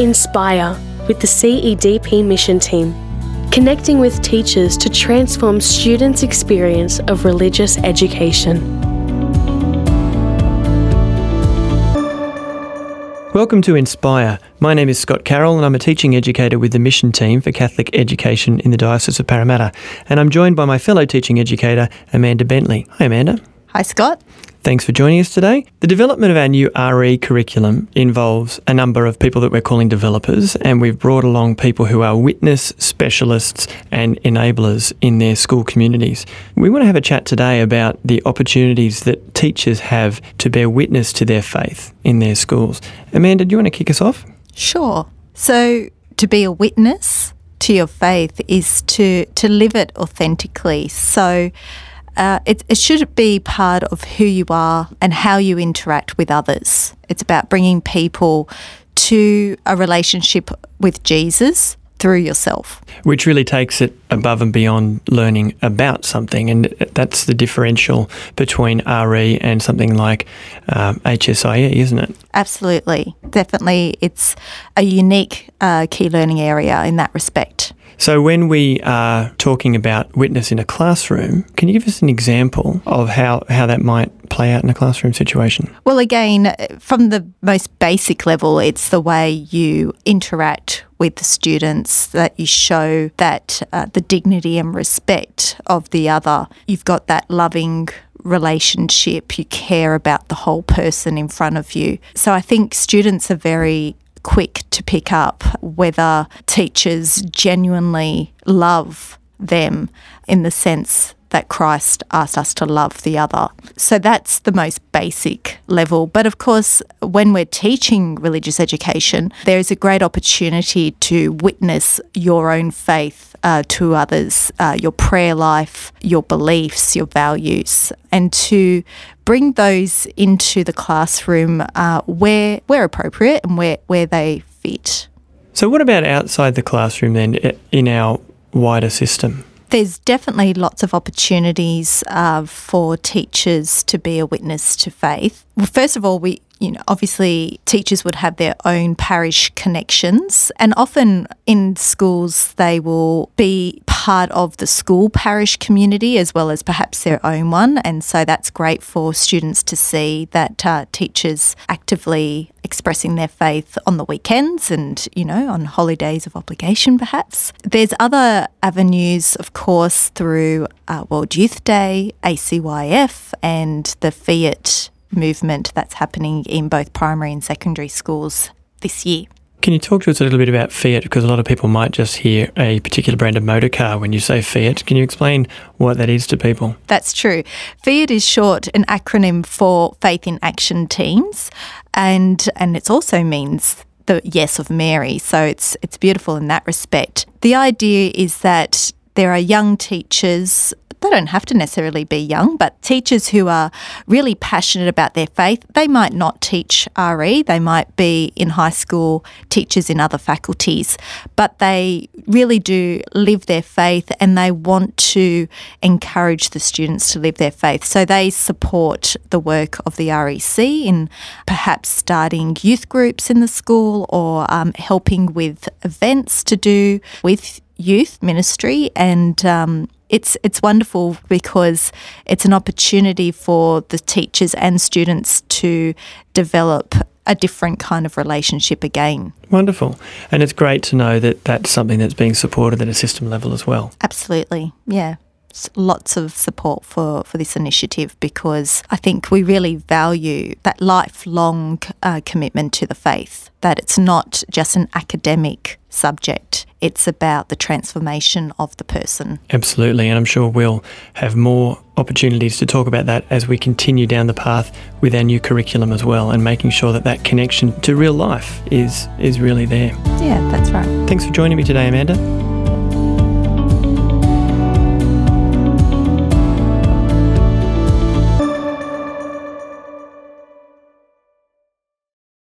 Inspire with the CEDP mission team, connecting with teachers to transform students' experience of religious education. Welcome to Inspire. My name is Scott Carroll and I'm a teaching educator with the mission team for Catholic education in the Diocese of Parramatta. And I'm joined by my fellow teaching educator, Amanda Bentley. Hi, Amanda. Hi, Scott. Thanks for joining us today. The development of our new RE curriculum involves a number of people that we're calling developers, and we've brought along people who are witness specialists and enablers in their school communities. We want to have a chat today about the opportunities that teachers have to bear witness to their faith in their schools. Amanda, do you want to kick us off? Sure. So, to be a witness to your faith is to, to live it authentically. So, uh, it, it should be part of who you are and how you interact with others. It's about bringing people to a relationship with Jesus through yourself. Which really takes it above and beyond learning about something. And that's the differential between RE and something like um, HSIE, isn't it? Absolutely. Definitely. It's a unique uh, key learning area in that respect. So, when we are talking about witness in a classroom, can you give us an example of how, how that might play out in a classroom situation? Well, again, from the most basic level, it's the way you interact with the students, that you show that uh, the dignity and respect of the other. You've got that loving relationship, you care about the whole person in front of you. So I think students are very quick to pick up whether teachers genuinely love them in the sense that Christ asked us to love the other. So that's the most basic level. But of course, when we're teaching religious education, there is a great opportunity to witness your own faith uh, to others, uh, your prayer life, your beliefs, your values, and to bring those into the classroom uh, where where appropriate and where where they fit. So, what about outside the classroom then in our wider system? There's definitely lots of opportunities uh, for teachers to be a witness to faith. Well, first of all, we you know, obviously teachers would have their own parish connections, and often in schools they will be part of the school parish community as well as perhaps their own one. And so that's great for students to see that uh, teachers actively expressing their faith on the weekends and, you know, on holidays of obligation perhaps. There's other avenues, of course, through uh, World Youth Day, ACYF, and the Fiat movement that's happening in both primary and secondary schools this year. Can you talk to us a little bit about Fiat? Because a lot of people might just hear a particular brand of motor car when you say Fiat. Can you explain what that is to people? That's true. Fiat is short, an acronym for Faith in Action Teams, and and it also means the yes of Mary. So it's it's beautiful in that respect. The idea is that there are young teachers they don't have to necessarily be young, but teachers who are really passionate about their faith, they might not teach RE, they might be in high school teachers in other faculties, but they really do live their faith and they want to encourage the students to live their faith. So they support the work of the REC in perhaps starting youth groups in the school or um, helping with events to do with youth ministry and um, it's it's wonderful because it's an opportunity for the teachers and students to develop a different kind of relationship again. Wonderful. And it's great to know that that's something that's being supported at a system level as well. Absolutely. Yeah. Lots of support for, for this initiative because I think we really value that lifelong uh, commitment to the faith, that it's not just an academic subject. It's about the transformation of the person. Absolutely, and I'm sure we'll have more opportunities to talk about that as we continue down the path with our new curriculum as well and making sure that that connection to real life is is really there. Yeah, that's right. Thanks for joining me today, Amanda.